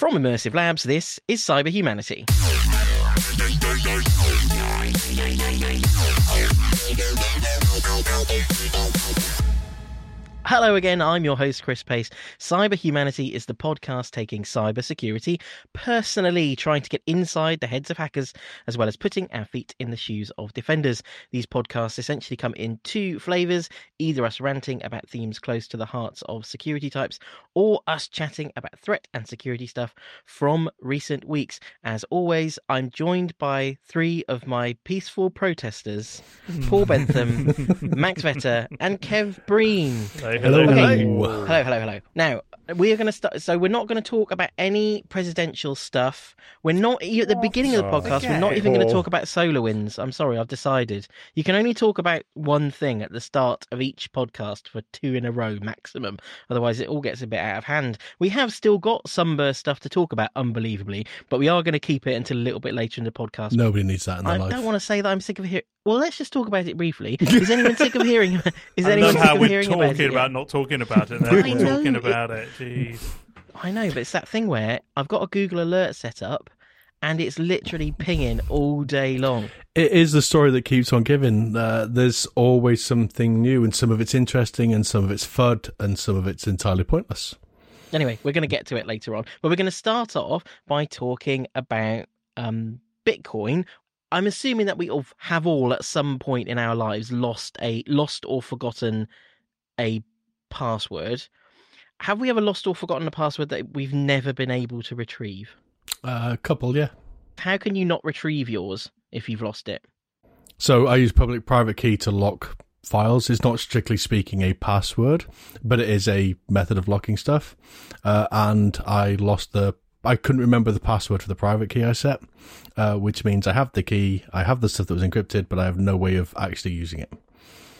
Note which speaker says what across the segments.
Speaker 1: From Immersive Labs, this is Cyber Humanity. Hello again, I'm your host, Chris Pace. Cyber Humanity is the podcast taking cyber security personally, trying to get inside the heads of hackers, as well as putting our feet in the shoes of defenders. These podcasts essentially come in two flavours either us ranting about themes close to the hearts of security types, or us chatting about threat and security stuff from recent weeks. As always, I'm joined by three of my peaceful protesters Paul Bentham, Max Vetter, and Kev Breen.
Speaker 2: Hello,
Speaker 1: Okay.
Speaker 2: hello.
Speaker 1: Hello, hello, hello. Now we are going to start. So we're not going to talk about any presidential stuff. We're not at the oh, beginning of the
Speaker 2: Oh,
Speaker 1: podcast. We're not even going to
Speaker 2: Oh.
Speaker 1: talk about SolarWinds. I'm sorry, I've decided. You can only talk about one thing at the start of each podcast for two in a row maximum. Otherwise, it all gets a bit out of hand. We have still got sunburst stuff to talk about, unbelievably, but we are going to keep it until a little bit later in the podcast.
Speaker 3: Nobody needs that in their
Speaker 1: I
Speaker 3: life.
Speaker 1: don't want to say that I'm sick of hearing. Well, let's just talk about it briefly. Is anyone sick of hearing? Is
Speaker 2: I
Speaker 1: anyone
Speaker 2: love
Speaker 1: sick
Speaker 2: how
Speaker 1: of
Speaker 2: we're
Speaker 1: hearing
Speaker 2: talking
Speaker 1: about
Speaker 2: about,
Speaker 1: it? yet?
Speaker 2: not talking about it, and then
Speaker 1: I
Speaker 2: we're
Speaker 1: know,
Speaker 2: talking about it. Jeez.
Speaker 1: I know, but it's that thing where I've got a Google alert set up and it's literally pinging all day long.
Speaker 3: It is the story that keeps on giving. Uh, there's always something new, and some of it's interesting, and some of it's fud, and some of it's entirely pointless.
Speaker 1: Anyway, we're going to get to it later on, but we're going to start off by talking about um, Bitcoin. I'm assuming that we all have all at some point in our lives lost a lost or forgotten a password. Have we ever lost or forgotten a password that we've never been able to retrieve?
Speaker 3: Uh, a couple, yeah.
Speaker 1: How can you not retrieve yours if you've lost it?
Speaker 3: So I use public private key to lock files. It's not strictly speaking a password, but it is a method of locking stuff. Uh, and I lost the. I couldn't remember the password for the private key I set, uh, which means I have the key, I have the stuff that was encrypted, but I have no way of actually using it.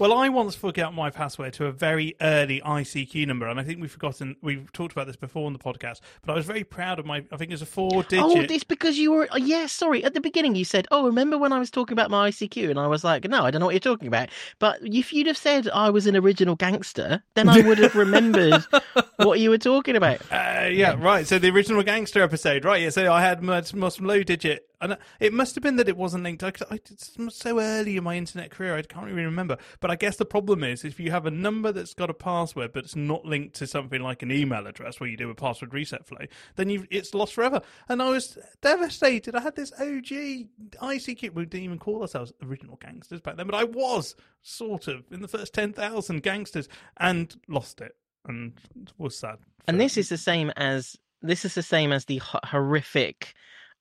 Speaker 2: Well, I once forgot my password to a very early ICQ number, and I think we've forgotten. We've talked about this before on the podcast, but I was very proud of my. I think it's a four-digit.
Speaker 1: Oh, it's because you were. oh, Yeah, sorry. At the beginning, you said, "Oh, remember when I was talking about my ICQ?" And I was like, "No, I don't know what you're talking about." But if you'd have said I was an original gangster, then I would have remembered what you were talking about.
Speaker 2: Uh, yeah, right. So the original gangster episode, right? Yeah. So I had my, some low digit, and it must have been that it wasn't linked. I, I, it's so early in my internet career, I can't really remember. But I guess the problem is, if you have a number that's got a password, but it's not linked to something like an email address where you do a password reset flow, then you it's lost forever. And I was devastated. I had this OG ICQ. We didn't even call ourselves original gangsters back then, but I was sort of in the first ten thousand gangsters and lost it, and was sad.
Speaker 1: And this is the same as this is the same as the horrific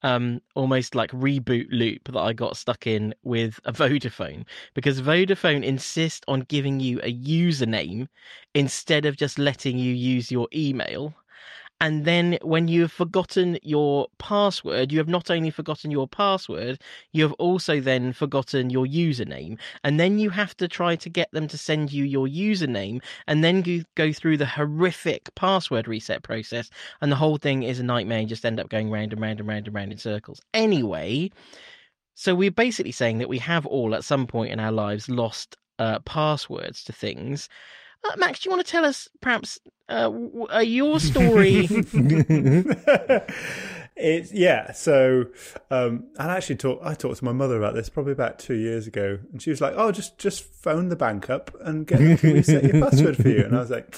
Speaker 1: um almost like reboot loop that I got stuck in with a Vodafone because Vodafone insist on giving you a username instead of just letting you use your email and then when you have forgotten your password you have not only forgotten your password you have also then forgotten your username. And then you have to try to get them to send you your username and then go, through the horrific password reset process. And the whole thing is a nightmare. And just end up going round and round and round and round in circles. Anyway so we're basically saying that we have all at some point in our lives lost uh, passwords to things uh, max do you want to tell us perhaps uh, w- uh, your story
Speaker 4: it's yeah. So, um, I actually talked. I talked to my mother about this probably about two years ago, and she was like, "Oh, just just phone the bank up and get them to reset your password for you." And I was like,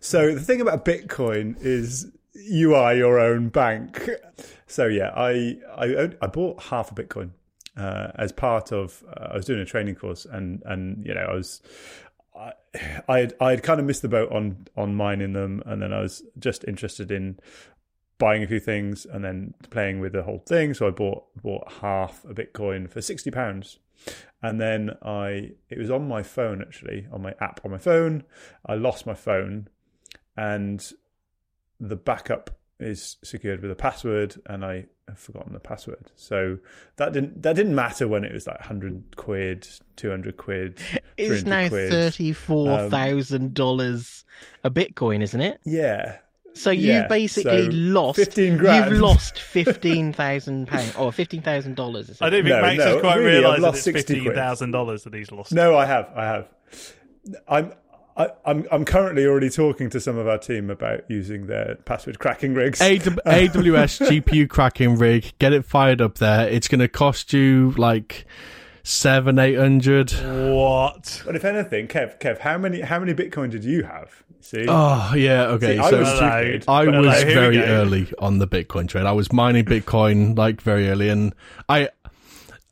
Speaker 4: "So the thing about Bitcoin is you are your own bank." So yeah, I I I bought half a Bitcoin uh, as part of. Uh, I was doing a training course, and and you know I was. I I had, I had kind of missed the boat on on mining them, and then I was just interested in buying a few things and then playing with the whole thing. So I bought bought half a Bitcoin for sixty pounds, and then I it was on my phone actually on my app on my phone. I lost my phone, and the backup is secured with a password, and I have forgotten the password. So that didn't that didn't matter when it was like hundred quid, two hundred quid.
Speaker 1: it's now
Speaker 4: quid.
Speaker 1: thirty-four thousand um, dollars a bitcoin isn't it
Speaker 4: Yeah,
Speaker 1: so
Speaker 4: Yeah,
Speaker 1: you basically
Speaker 4: so
Speaker 1: lost
Speaker 4: 15 grand.
Speaker 1: you've lost fifteen thousand pounds or fifteen thousand dollars
Speaker 2: I don't think
Speaker 4: No,
Speaker 2: Max
Speaker 4: no,
Speaker 2: has quite
Speaker 4: really,
Speaker 2: realised that it's
Speaker 4: 60 quid.
Speaker 2: fifteen thousand dollars that he's lost.
Speaker 4: No, I have, I have. I'm. I, I'm I'm currently already talking to some of our team about using their password cracking rigs.
Speaker 3: A- AWS GPU cracking rig. Get it fired up there. It's going to cost you like seven, eight hundred.
Speaker 2: What?
Speaker 4: But if anything, Kev, Kev, how many how many Bitcoin did you have? See,
Speaker 3: Oh yeah, okay.
Speaker 4: See, I
Speaker 3: so
Speaker 4: was stupid.
Speaker 3: I was
Speaker 2: hello, here we
Speaker 3: very early on the Bitcoin trade. I was mining Bitcoin like very early and I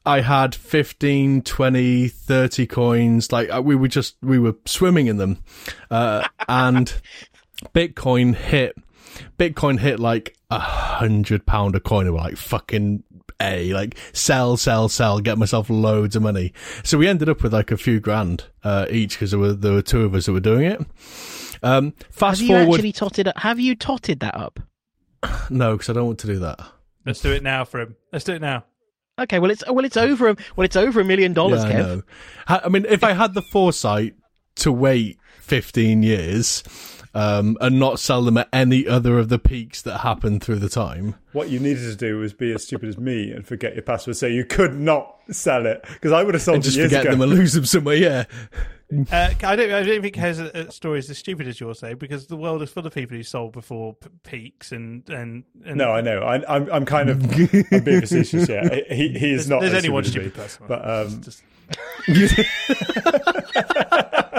Speaker 3: I had 15, 20, 30 coins. Like uh, we were just we were swimming in them. Uh, and Bitcoin hit Bitcoin hit like a hundred pound a coin and we're like fucking a like sell sell sell get myself loads of money so we ended up with like a few grand uh, each because there were there were two of us that were doing it um fast
Speaker 1: Have you
Speaker 3: forward
Speaker 1: actually totted? up- Have you totted that up?
Speaker 3: no, because I don't want to do that.
Speaker 2: Let's do it now for him. Let's do it now.
Speaker 1: Okay, well it's well it's over a well it's over a million dollars,
Speaker 3: Yeah, I
Speaker 1: Kev.
Speaker 3: know. I mean, if I had the foresight to wait 15 years um, and not sell them at any other of the peaks that happened through the time,
Speaker 4: what you needed to do was be as stupid as me and forget your password, so you could not sell it because I would have sold
Speaker 3: and
Speaker 4: it
Speaker 3: just
Speaker 4: years
Speaker 3: forget
Speaker 4: ago.
Speaker 3: them and lose them somewhere, yeah.
Speaker 2: Uh, I don't. I don't think Kev's uh, story is as stupid as yours, though, because the world is full of people who sold before p- peaks and and, and
Speaker 4: No, I know. I, I'm I'm kind of I'm being facetious. Yeah, he he is
Speaker 2: There's,
Speaker 4: not.
Speaker 2: there's
Speaker 4: as
Speaker 2: only one
Speaker 4: stupid
Speaker 2: stupid
Speaker 4: as me.
Speaker 2: person.
Speaker 4: But um,
Speaker 2: Just-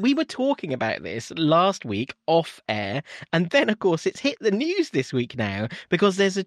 Speaker 1: we were talking about this last week off air, and then of course it's hit the news this week now because there's a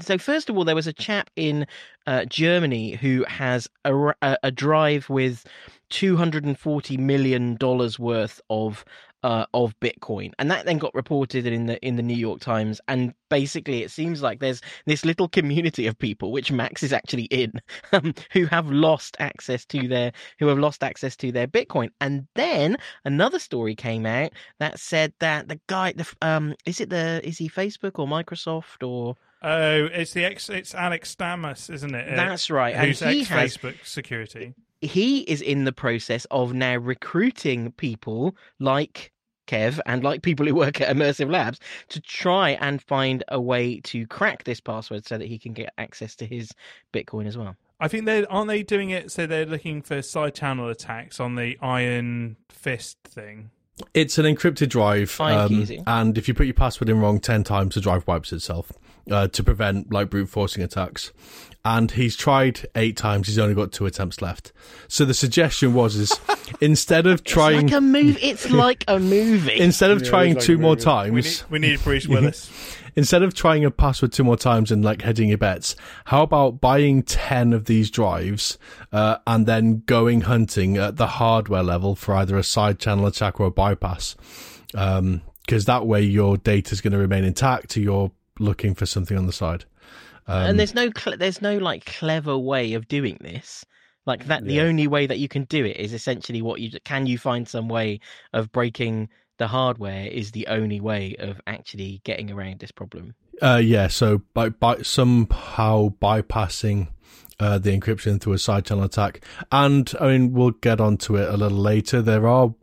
Speaker 1: so first of all there was a chap in uh, Germany who has a drive with two hundred and forty million dollars worth of. Uh, of Bitcoin, and that then got reported in the in the New York Times. And basically, it seems like there's this little community of people, which Max is actually in, um, who have lost access to their who have lost access to their Bitcoin. And then another story came out that said that the guy, the um, is it the is he Facebook or Microsoft or
Speaker 2: oh, it's the ex. It's Alex Stamos, isn't it? Uh,
Speaker 1: that's right, and
Speaker 2: Who's
Speaker 1: he
Speaker 2: ex Facebook security?
Speaker 1: he is in the process of now recruiting people like Kev and like people who work at Immersive Labs to try and find a way to crack this password so that he can get access to his Bitcoin as well.
Speaker 2: I think they aren't they doing it so they're looking for side channel attacks on the Iron Fist thing.
Speaker 3: It's an encrypted drive, um, and if you put your password in wrong 10 times, the drive wipes itself uh, to prevent like brute forcing attacks. And he's tried eight times, he's only got two attempts left. So the suggestion was is instead of trying
Speaker 1: It's like a movie. It's like a movie.
Speaker 3: instead of
Speaker 4: Yeah,
Speaker 3: trying
Speaker 4: like
Speaker 3: two more times,
Speaker 2: We need, we need Bruce Willis.
Speaker 3: instead of trying a password two more times and like hedging your bets, how about buying 10 of these drives uh, and then going hunting at the hardware level for either a side channel attack or a bypass? Because that way your data is going to remain intact. You're looking for something on the side. Um,
Speaker 1: and there's no cle there's no like clever way of doing this like that the
Speaker 4: Yeah.
Speaker 1: only way that you can do it is essentially what you can you find some way of breaking the hardware is the only way of actually getting around this problem
Speaker 3: Uh, yeah, so by, by somehow bypassing uh, the encryption through a side channel attack, and I mean we'll get onto it a little later. There are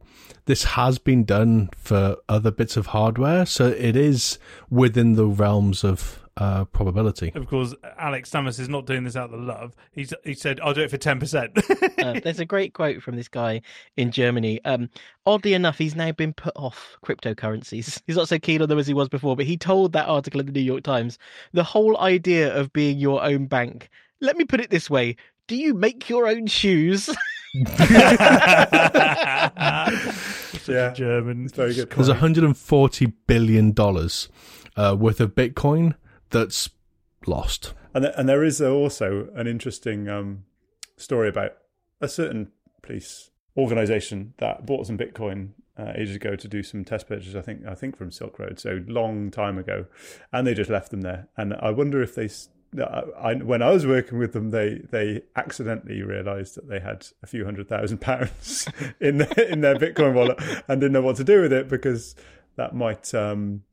Speaker 3: this has been done for other bits of hardware, so it is within the realms of uh, probability.
Speaker 2: Of course, Alex Stamos is not doing this out of love. He's he said, "I'll do it for ten percent."
Speaker 1: uh, there's a great quote from this guy in Germany. Um, oddly enough, he's now been put off cryptocurrencies. He's not so keen on them as he was before, but he told that article in the New York Times the whole idea of being your own bank. Let me put it this way: Do you make your own shoes?
Speaker 4: Yeah.
Speaker 2: German.
Speaker 4: It's very good.
Speaker 3: There's 140 billion dollars uh, worth of Bitcoin that's lost.
Speaker 4: And th- and there is also an interesting um, story about a certain police organization that bought some Bitcoin uh, ages ago to do some test purchases. I think I think from Silk Road, so long time ago, and they just left them there. And I wonder if they. I, when I was working with them, they they accidentally realised that they had a few hundred thousand pounds in their, in their Bitcoin wallet and didn't know what to do with it because that might um,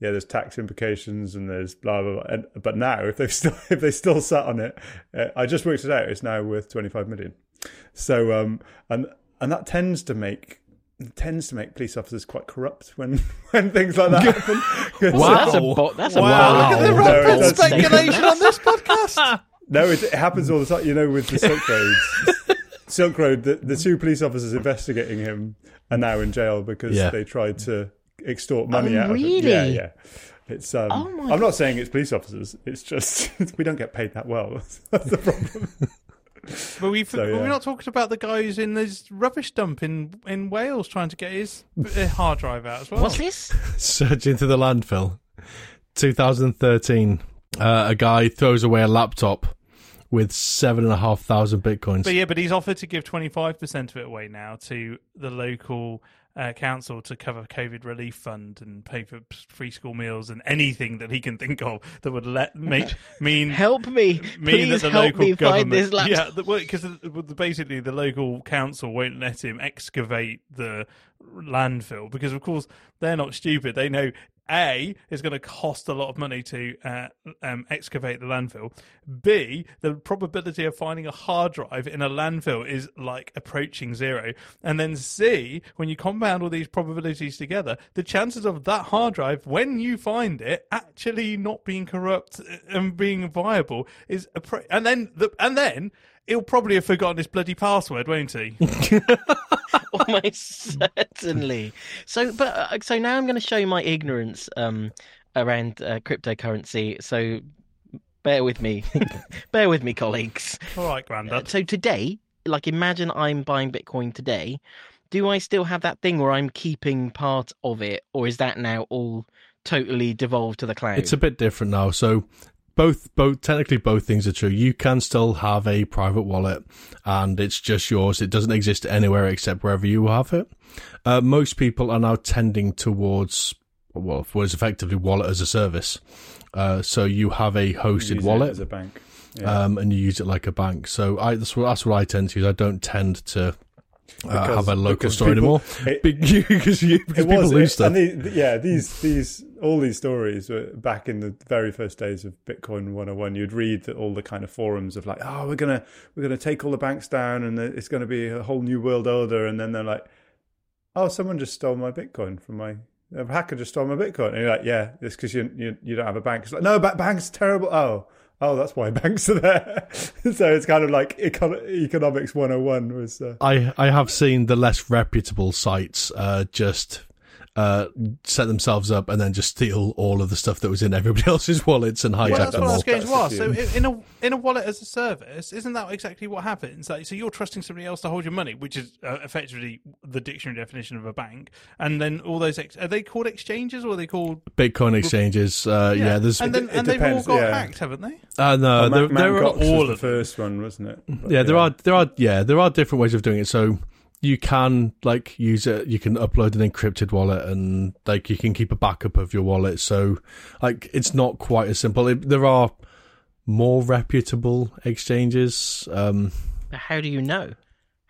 Speaker 4: yeah, there's tax implications and there's blah blah. blah. And, but now, if they've still if they still sat on it, uh, I just worked it out. It's now worth 25 million. So um, and and that tends to make tends to make police officers quite corrupt when when things like that happen. 'Cause-
Speaker 1: Well, that's a
Speaker 3: Wow.
Speaker 1: bo- that's a
Speaker 2: Wow, look at the
Speaker 4: No,
Speaker 2: rampant speculation on this podcast.
Speaker 4: No, it, it happens all the time. You know, with the Silk Roads. Silk Road, the, the two police officers investigating him are now in jail because
Speaker 3: Yeah.
Speaker 4: they tried to extort money
Speaker 1: Oh,
Speaker 4: out of him.
Speaker 1: really?
Speaker 4: Yeah, yeah. It's um,
Speaker 1: Oh my
Speaker 4: I'm not saying it's police officers. It's just we don't get paid that well. That's the problem.
Speaker 2: But we've
Speaker 4: So, yeah.
Speaker 2: we're not talking about the guy who's in this rubbish dump in in Wales trying to get his uh, hard drive out as well.
Speaker 1: What's this?
Speaker 3: Search into the landfill. 2013. Uh, a guy throws away a laptop with seven and a half thousand bitcoins.
Speaker 2: But yeah, but he's offered to give 25% of it away now to the local uh, council to cover COVID relief fund and pay for free school meals and anything that he can think of that would let make mean
Speaker 1: Help me!
Speaker 2: mean
Speaker 1: Please
Speaker 2: that the local government, yeah, because basically the local council won't let him excavate the landfill because, of course, they're not stupid. They know a is going to cost a lot of money to uh, um, excavate the landfill. B the probability of finding a hard drive in a landfill is like approaching zero. And then C when you compound all these probabilities together, the chances of that hard drive when you find it actually not being corrupt and being viable is appro- and then the, and then he'll probably have forgotten his bloody password, won't he?
Speaker 1: Almost certainly. So, but uh, so now I'm going to show my ignorance um, around uh, cryptocurrency. So, bear with me, bear with me, colleagues.
Speaker 2: All right,
Speaker 1: Uh, so today, like, imagine I'm buying Bitcoin today. Do I still have that thing where I'm keeping part of it, or is that now all totally devolved to the cloud?
Speaker 3: It's a bit different now. So both both technically both things are true. You can still have a private wallet and it's just yours. It doesn't exist anywhere except wherever you have it. Uh, most people are now tending towards well, what is effectively wallet as a service. Uh, so you have a hosted wallet
Speaker 4: as a bank. Yeah.
Speaker 3: um, and you use it like a bank. So I that's what that's what I tend to use. I don't tend to uh, have a local store
Speaker 4: people-
Speaker 3: anymore
Speaker 4: it-
Speaker 3: because you because
Speaker 4: it
Speaker 3: people
Speaker 4: was
Speaker 3: lose
Speaker 4: it,
Speaker 3: stuff.
Speaker 4: and the, the- yeah these these all these stories back in the very first days of bitcoin 101 you'd read that all the kind of forums of like oh we're gonna we're gonna take all the banks down and it's gonna be a whole new world order and then they're like oh someone just stole my bitcoin from my a hacker just stole my bitcoin and you're like yeah it's because you, you you don't have a bank. It's like no ba- banks terrible. Oh oh that's why banks are there. So it's kind of like econ- economics 101 was uh,
Speaker 3: I I have seen the less reputable sites uh, just uh, set themselves up and then just steal all of the stuff that was in everybody else's wallets and hijack
Speaker 2: Well, that's
Speaker 3: them
Speaker 2: what I
Speaker 3: all.
Speaker 2: was going
Speaker 4: That's
Speaker 2: ask. So, in a in a wallet as a service, isn't that exactly what happens? Like, so you're trusting somebody else to hold your money, which is uh, effectively the dictionary definition of a bank, and then all those ex- are they called exchanges or are they called?
Speaker 3: Bitcoin exchanges. Uh, yeah. there's
Speaker 2: and then
Speaker 4: it
Speaker 2: and they've all got
Speaker 4: yeah.
Speaker 2: hacked, haven't they?
Speaker 3: uh, no,
Speaker 4: Oh,
Speaker 3: there,
Speaker 4: Mt.
Speaker 3: there are
Speaker 4: Gox was
Speaker 2: all
Speaker 4: the
Speaker 2: of them.
Speaker 4: first one, wasn't it? But,
Speaker 3: yeah, there are there are yeah there are different ways of doing it. So you can like use it. You can upload an encrypted wallet and like you can keep a backup of your wallet. So like it's not quite as simple. It, there are more reputable exchanges. Um,
Speaker 1: how do you know?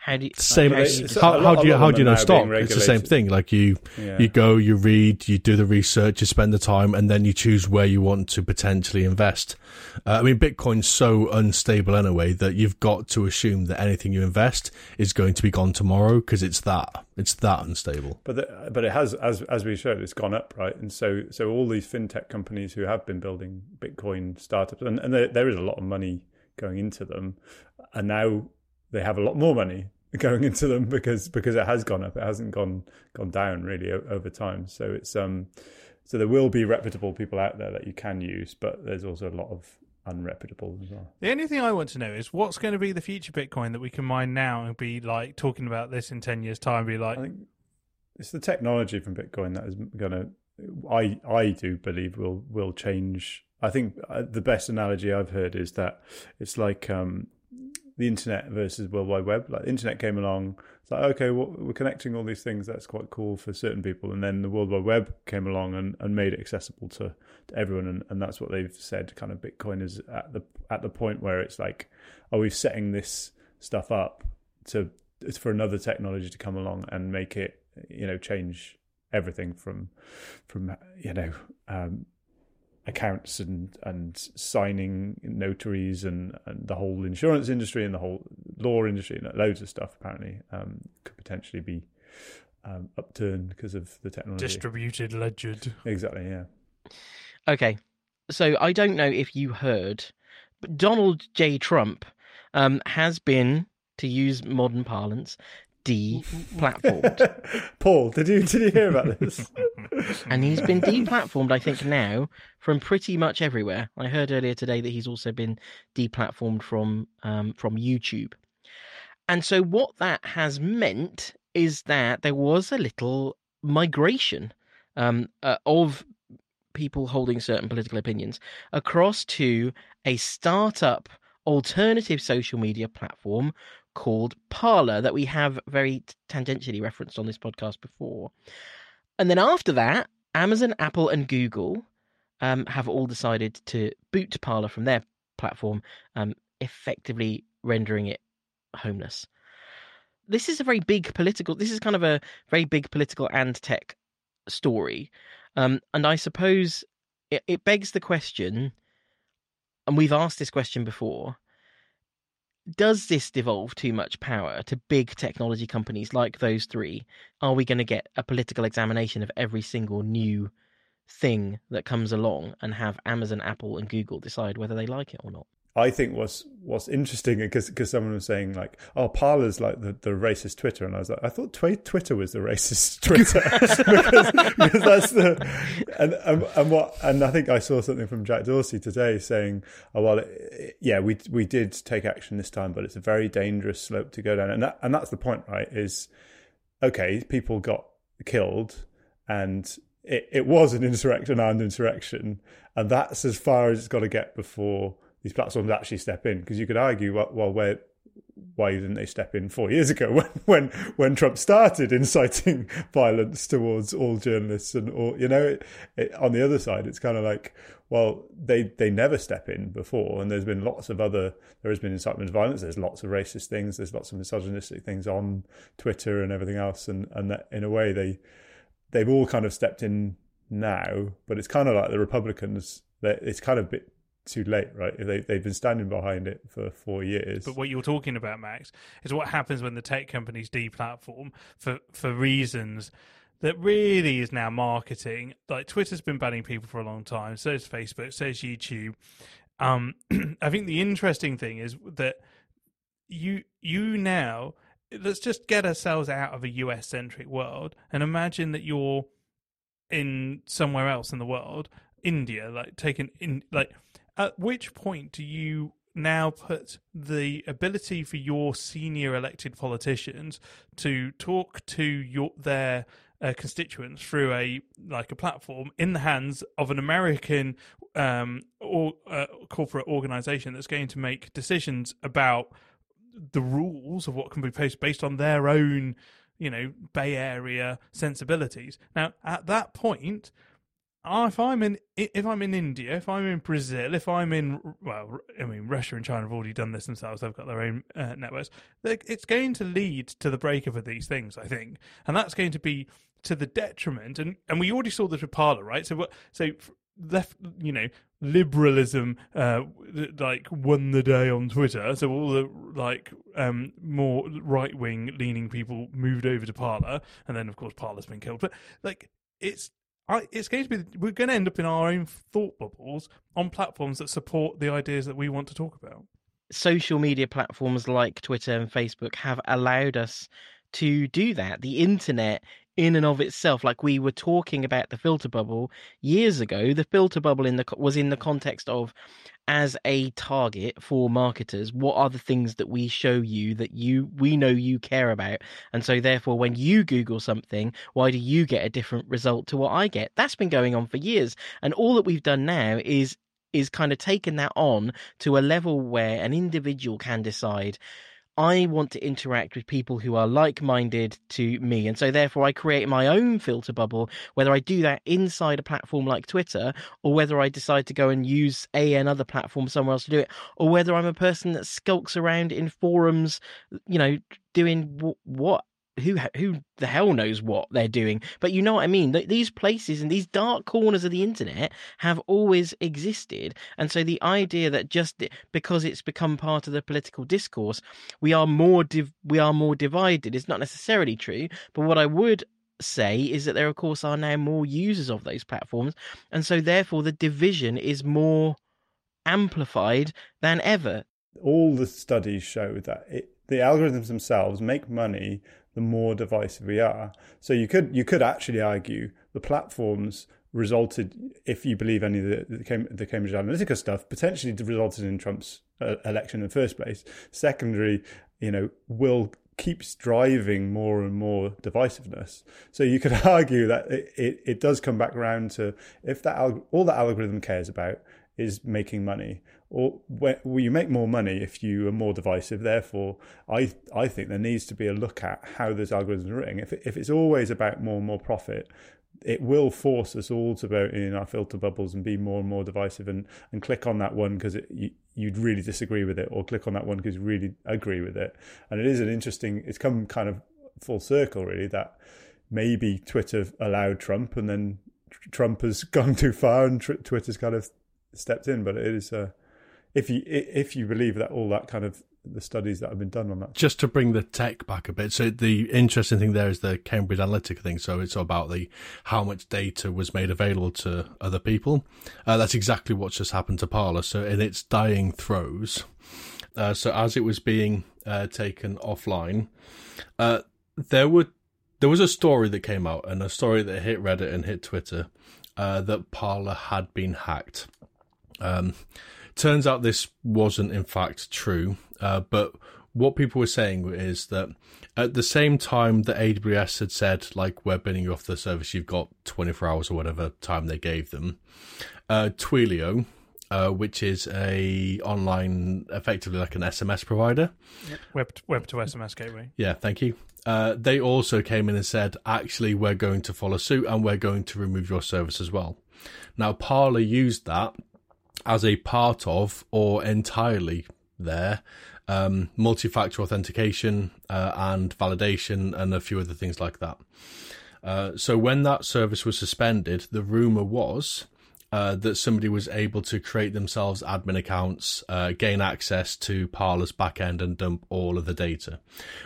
Speaker 1: How do you,
Speaker 3: same.
Speaker 1: how do you
Speaker 3: how,
Speaker 4: a
Speaker 3: how do you how do you know
Speaker 4: are
Speaker 3: stock? It's the same thing. Like you
Speaker 4: Yeah.
Speaker 3: you go, you read, you do the research, you spend the time, and then you choose where you want to potentially invest. Uh, I mean, Bitcoin's so unstable anyway that you've got to assume that anything you invest is going to be gone tomorrow because it's that it's that unstable.
Speaker 4: But the, but it has, as as we showed, it's gone up, right? And so so all these fintech companies who have been building Bitcoin startups, and, and there, there is a lot of money going into them, and now they have a lot more money going into them because because it has gone up. It hasn't gone gone down really o- over time. So it's um so there will be reputable people out there that you can use, but there's also a lot of unreputable as well.
Speaker 2: The only thing I want to know is what's going to be the future Bitcoin that we can mine now and be like talking about this in ten years' time. Be like,
Speaker 4: I think it's the technology from Bitcoin that is going to. I I do believe will will change. I think uh, the best analogy I've heard is that it's like um, the internet versus World Wide Web. Like the internet came along, it's like okay, well, we're connecting all these things. That's quite cool for certain people, and then the World Wide Web came along and, and made it accessible to, to everyone, and, and that's what they've said. Kind of Bitcoin is at the at the point where it's like, are we setting this stuff up to for another technology to come along and make it you know change everything from from you know um, accounts and and signing notaries and and the whole insurance industry and the whole law industry and loads of stuff apparently um, could potentially be um, upturned because of the technology
Speaker 2: distributed ledger.
Speaker 4: exactly yeah
Speaker 1: Okay, so I don't know if you heard, but Donald J. Trump um, has been to use modern parlance, deplatformed.
Speaker 4: Paul, did you did you hear about this?
Speaker 1: and he's been deplatformed, I think, now from pretty much everywhere. I heard earlier today that he's also been deplatformed from um, from YouTube. And so, what that has meant is that there was a little migration um, uh, of people holding certain political opinions across to a startup alternative social media platform called Parler that we have very tangentially referenced on this podcast before. And then after that, Amazon, Apple, and Google um, have all decided to boot Parler from their platform, um, effectively rendering it homeless. This is a very big political. This is kind of a very big political and tech story, um, and I suppose it, it begs the question. And we've asked this question before: does this devolve too much power to big technology companies like those three? Are we going to get a political examination of every single new thing that comes along and have Amazon, Apple, and Google decide whether they like it or not?
Speaker 4: I think what's what's interesting because because someone was saying like, oh, Parler's like the, the racist Twitter, and I was like, I thought tw- Twitter was the racist Twitter because, because that's the and, and and what and I think I saw something from Jack Dorsey today saying, oh well, it, yeah, we we did take action this time, but it's a very dangerous slope to go down, and that, and that's the point, right? Is okay, people got killed, and it, it was an insurrection and insurrection, and that's as far as it's got to get before these platforms actually step in because you could argue well, well where why didn't they step in four years ago when when when Trump started inciting violence towards all journalists and all you know it, it, on the other side it's kind of like well they they never step in before and there's been lots of other there has been incitement of violence there's lots of racist things there's lots of misogynistic things on Twitter and everything else and and that, in a way they they've all kind of stepped in now but it's kind of like the Republicans that it's kind of bit too late, right? They they've been standing behind it for four years.
Speaker 2: But what you're talking about, Max, is what happens when the tech companies deplatform for for reasons that really is now marketing. Like Twitter's been banning people for a long time. So is Facebook. So is YouTube. Um, I think the interesting thing is that you you now let's just get ourselves out of a US centric world and imagine that you're in somewhere else in the world, India, like taking in like at which point do you now put the ability for your senior elected politicians to talk to your their uh, constituents through a like a platform in the hands of an American um, or uh, corporate organization that's going to make decisions about the rules of what can be posted based on their own, you know, Bay Area sensibilities. Now, at that point, if I'm in if I'm in India, if I'm in Brazil, if I'm in well, I mean Russia and China have already done this themselves. They've got their own uh, networks. It's going to lead to the breakup of these things, I think, and that's going to be to the detriment. And and we already saw this with Parler, right? So what? So left, you know, liberalism uh, like won the day on Twitter. So all the like um, more right wing leaning people moved over to Parler, and then of course Parler's been killed. But like it's I, it's going to be we're going to end up in our own thought bubbles on platforms that support the ideas that we want to talk about.
Speaker 1: Social media platforms like Twitter and Facebook have allowed us to do that. The internet in and of itself like we were talking about the filter bubble years ago the filter bubble in the was in the context of as a target for marketers what are the things that we show you that you we know you care about? And so therefore when you google something why do you get a different result to what i get? That's been going on for years. And all that we've done now is is kind of taken that on to a level where an individual can decide I want to interact with people who are like minded to me. And so, therefore, I create my own filter bubble, whether I do that inside a platform like Twitter or whether I decide to go and use a another platform somewhere else to do it, or whether I'm a person that skulks around in forums, you know, doing what who who the hell knows what they're doing. But you know what i mean? These places and these dark corners of the internet have always existed. And so the idea that just because it's become part of the political discourse we are more div- we are more divided. Is not necessarily true but what i would say is that there of course are now more users of those platforms. And so therefore the division is more amplified than ever.
Speaker 4: All the studies show that it the algorithms themselves make money the more divisive we are. So you could you could actually argue the platforms resulted, if you believe any of the, the Cambridge Analytica stuff, potentially resulted in Trump's uh, election in the first place. Secondary, you know, will keeps driving more and more divisiveness. So you could argue that it, it, it does come back around to if that al- all that algorithm cares about is making money, or well, you make more money if you are more divisive. Therefore, I I think there needs to be a look at how those algorithms are written. If if it's always about more and more profit, it will force us all to vote in our filter bubbles and be more and more divisive and, and click on that one because you, you'd really disagree with it or click on that one because you really agree with it. And it is an interesting, it's come kind of full circle really that maybe Twitter allowed Trump and then Trump has gone too far and Twitter's kind of stepped in. But it is, uh, if you if you believe that all that kind of the studies that have been done on that.
Speaker 3: Just to bring the tech back a bit. So the interesting thing there is the Cambridge Analytica thing. So it's about the how much data was made available to other people. Uh, that's exactly what's just happened to Parler. So in its dying throes, uh, so as it was being uh, taken offline, uh, there would there was a story that came out and a story that hit Reddit and hit Twitter uh, that Parler had been hacked. Um, turns out this wasn't in fact true. Uh, but what people were saying is that at the same time that AWS had said, like, we're binning you off the service, you've got 24 hours or whatever time they gave them, uh, Twilio, uh, which is a online, effectively like an SMS provider.
Speaker 2: Yep. Web, web to SMS gateway.
Speaker 3: Yeah, thank you. Uh, they also came in and said, actually, we're going to follow suit and we're going to remove your service as well. Now, Parler used that as a part of or entirely there um, multi-factor authentication uh, and validation and a few other things like that. Uh, so when that service was suspended, the rumor was uh, that somebody was able to create themselves admin accounts, uh, gain access to Parler's backend, and dump all of the data,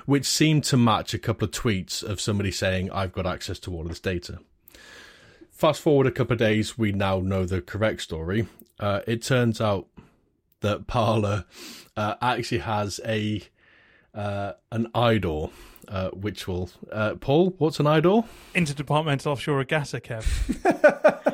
Speaker 3: which seemed to match a couple of tweets of somebody saying, "I've got access to all of this data." Fast forward a couple of days, we now know the correct story. Uh, it turns out that Parler uh, actually has a uh, an IDOR, uh, which will uh, Paul. What's an IDOR?
Speaker 2: Interdepartmental Offshore Regatta, Kev.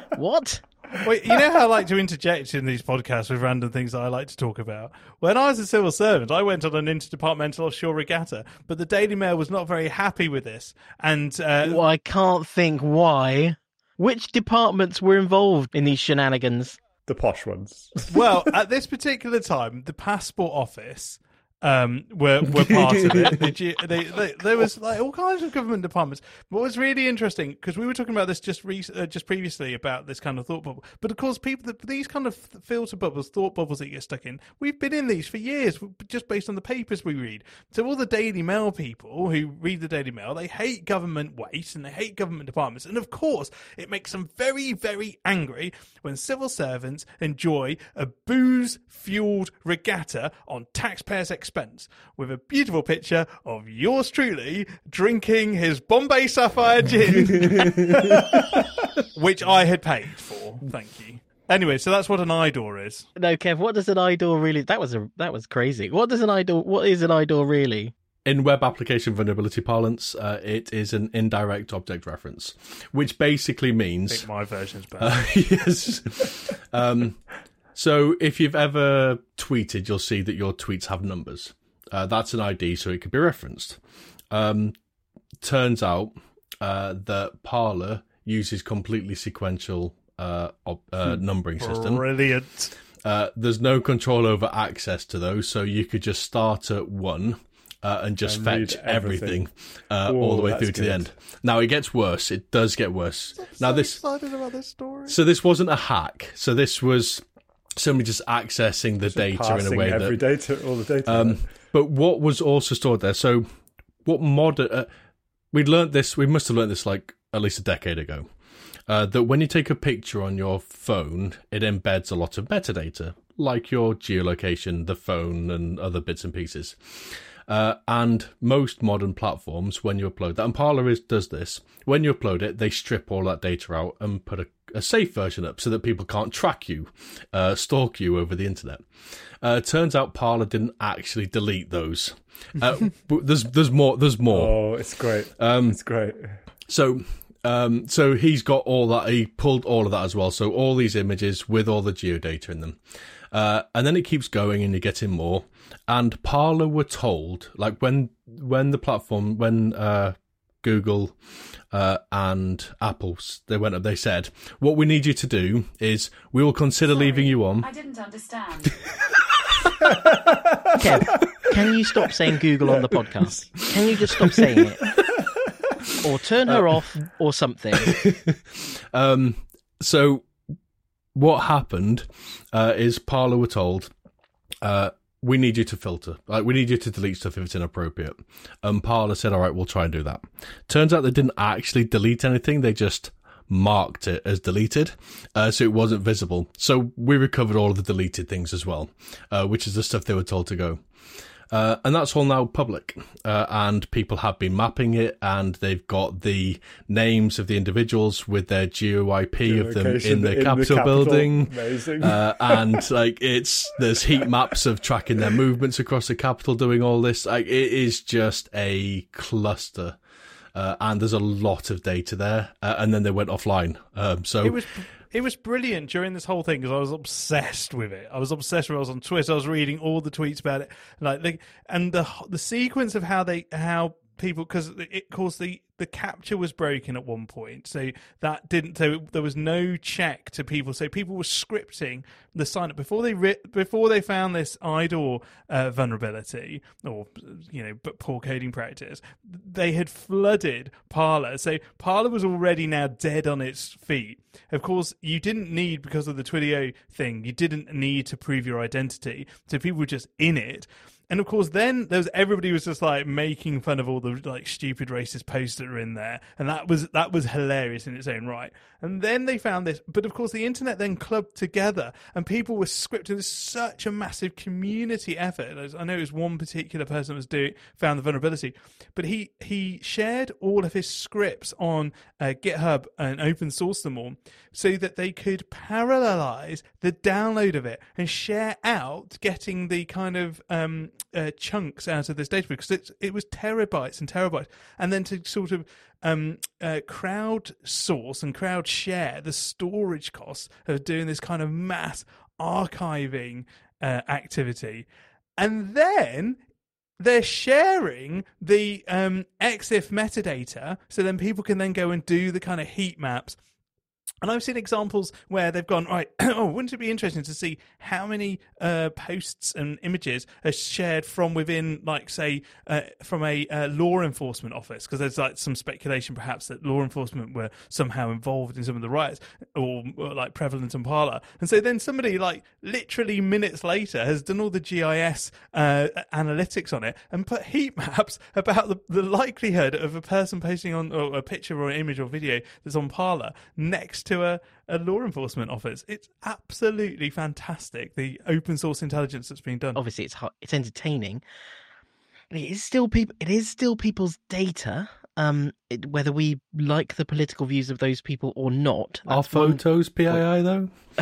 Speaker 1: what?
Speaker 2: Well, you know how I like to interject in these podcasts with random things that I like to talk about. When I was a civil servant, I went on an interdepartmental offshore regatta, but the Daily Mail was not very happy with this. And uh,
Speaker 1: well, I can't think why. Which departments were involved in these shenanigans?
Speaker 4: the posh ones.
Speaker 2: well, at this particular time, the passport office um, were were part of it. They, they, they, there was like all kinds of government departments. What was really interesting because we were talking about this just re- uh, just previously about this kind of thought bubble, but of course, people that, these kind of filter bubbles, thought bubbles that you get stuck in, we've been in these for years, just based on the papers we read. So all the Daily Mail people who read the Daily Mail, they hate government waste and they hate government departments, and of course, it makes them very very angry when civil servants enjoy a booze fueled regatta on taxpayers' expense expense with a beautiful picture of yours truly drinking his Bombay Sapphire gin, which I had paid for. Thank you. Anyway, so that's what an IDOR is.
Speaker 1: No, Kev, what does an IDOR really? That was a that was crazy. What does an IDOR? What is an IDOR really?
Speaker 3: In web application vulnerability parlance, uh, it is an indirect object reference, which basically means
Speaker 2: my version's better. Uh,
Speaker 3: yes. um, so if you've ever tweeted, you'll see that your tweets have numbers. Uh, that's an ID, so it could be referenced. Um, turns out uh, that Parler uses completely sequential uh, uh hmm. numbering system.
Speaker 2: Brilliant.
Speaker 3: Uh, there's no control over access to those, so you could just start at one uh, and just and fetch everything, everything uh, Ooh, all the way through to good. the end. Now it gets worse. It does get worse.
Speaker 2: I'm
Speaker 3: now
Speaker 2: so
Speaker 3: this
Speaker 2: excited about this story.
Speaker 3: So this wasn't a hack. So this was somebody just accessing the just data in a way
Speaker 4: every
Speaker 3: that
Speaker 4: data, all the data.
Speaker 3: Um, but what was also stored there? So what modern? Uh, we'd learned this. We must have learned this like at least a decade ago. Uh, that when you take a picture on your phone, it embeds a lot of metadata, like your geolocation, the phone, and other bits and pieces. Uh, and most modern platforms, when you upload that, and Parler is, does this, when you upload it, they strip all that data out and put a, a safe version up so that people can't track you, uh, stalk you over the internet. Uh, turns out Parler didn't actually delete those. Uh, but there's there's more. There's more.
Speaker 4: Oh, it's great.
Speaker 3: Um,
Speaker 4: It's great.
Speaker 3: so, um, so he's got all that. He pulled all of that as well. So all these images with all the geodata in them, uh, and then it keeps going, and you're getting more. And Parler were told, like when when the platform, when uh, Google uh, and Apple's they went up, they said, "What we need you to do is we will consider leaving you on."
Speaker 5: I didn't understand.
Speaker 1: Kev, can you stop saying Google on the podcast? Can you just stop saying it? Or turn her off or something.
Speaker 3: Um, so what happened uh, is Parler were told, uh, we need you to filter. Like, we need you to delete stuff if it's inappropriate. And Parler said, all right, we'll try and do that. Turns out they didn't actually delete anything. They just marked it as deleted. Uh, so it wasn't visible. So we recovered all of the deleted things as well, uh, which is the stuff they were told to go. Uh, and that's all now public. Uh, and people have been mapping it, and they've got the names of the individuals with their GeoIP of them in the
Speaker 4: in the
Speaker 3: Capitol
Speaker 4: Capitol.
Speaker 3: building.
Speaker 4: Amazing.
Speaker 3: Uh, and like it's there's heat maps of tracking their movements across the Capitol, doing all this. Like it is just a cluster. Uh, and there's a lot of data there, uh, and then they went offline. Um, so
Speaker 2: It was it was brilliant during this whole thing because I was obsessed with it. I was obsessed with it. I was on Twitter. I was reading all the tweets about it, like and the the sequence of how they how people because it caused the the CAPTCHA was broken at one point, so that didn't. So there was no check to people. So people were scripting the sign up before they before they found this IDOR uh, vulnerability or you know but poor coding practice. They had flooded Parler, so Parler was already now dead on its feet. Of course, you didn't need because of the Twilio thing. You didn't need to prove your identity, so people were just in it. And of course, then there was everybody was just like making fun of all the like stupid racist posts that are in there, and that was that was hilarious in its own right. And then they found this, but of course, the internet then clubbed together, and people were scripting. Such a massive community effort. I know it was one particular person that was doing found the vulnerability, but he he shared all of his scripts on uh, GitHub and open source them all, so that they could parallelize the download of it and share out getting the kind of um, uh, chunks out of this data because it's, it was terabytes and terabytes, and then to sort of um, uh, crowd source and crowd share the storage costs of doing this kind of mass archiving uh, activity, and then they're sharing the um, EXIF metadata, so then people can then go and do the kind of heat maps. And I've seen examples where they've gone, right, oh, wouldn't it be interesting to see how many uh, posts and images are shared from within, like, say, uh, from a uh, law enforcement office? Because there's like some speculation perhaps that law enforcement were somehow involved in some of the riots or, or like prevalent in Parler. And so then somebody, like, literally minutes later has done all the GIS uh, analytics on it and put heat maps about the, the likelihood of a person posting on a picture or an image or video that's on Parler next to a, a law enforcement office. It's absolutely fantastic. The open source intelligence that's being done.
Speaker 1: Obviously, it's hot, it's entertaining. It is still people. It is still people's data. Um, it, whether we like the political views of those people or not.
Speaker 3: are
Speaker 1: that's one-
Speaker 3: photos PII though?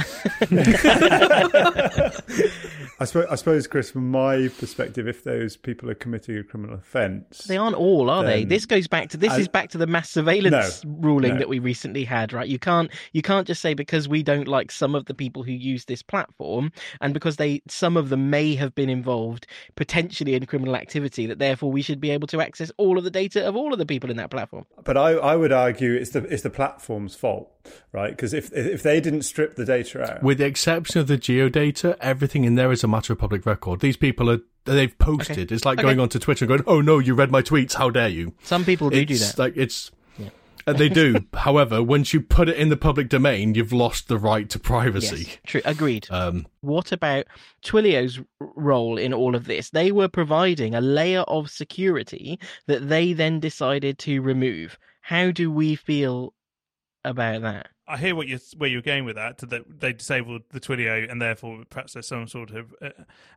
Speaker 4: I suppose, I suppose, Chris, from my perspective, if those people are committing a criminal offence,
Speaker 1: They aren't all, are they? This goes back to this
Speaker 4: I-
Speaker 1: is back to the mass surveillance
Speaker 4: No,
Speaker 1: ruling
Speaker 4: no.
Speaker 1: that we recently had, right? You can't you can't just say because we don't like some of the people who use this platform and because they some of them may have been involved potentially in criminal activity that therefore we should be able to access all of the data of all of the people in that platform.
Speaker 4: But I, I would argue it's the it's the platform's fault, right? Because if if they didn't strip the data out,
Speaker 3: With the exception of the geodata, everything in there is a matter of public record. These people are they've posted. It's like
Speaker 1: Okay.
Speaker 3: going onto Twitter and going, "Oh no, you read my tweets. How dare you?"
Speaker 1: Some people do do that.
Speaker 3: like it's uh, they do. However, once you put it in the public domain, you've lost the right to privacy.
Speaker 1: Yes, true. Agreed.
Speaker 3: Um,
Speaker 1: What about Twilio's role in all of this? They were providing a layer of security that they then decided to remove. How do we feel about that?
Speaker 2: I hear what you're where you're going with that. That they disabled the Twilio, and therefore perhaps there's some sort of uh,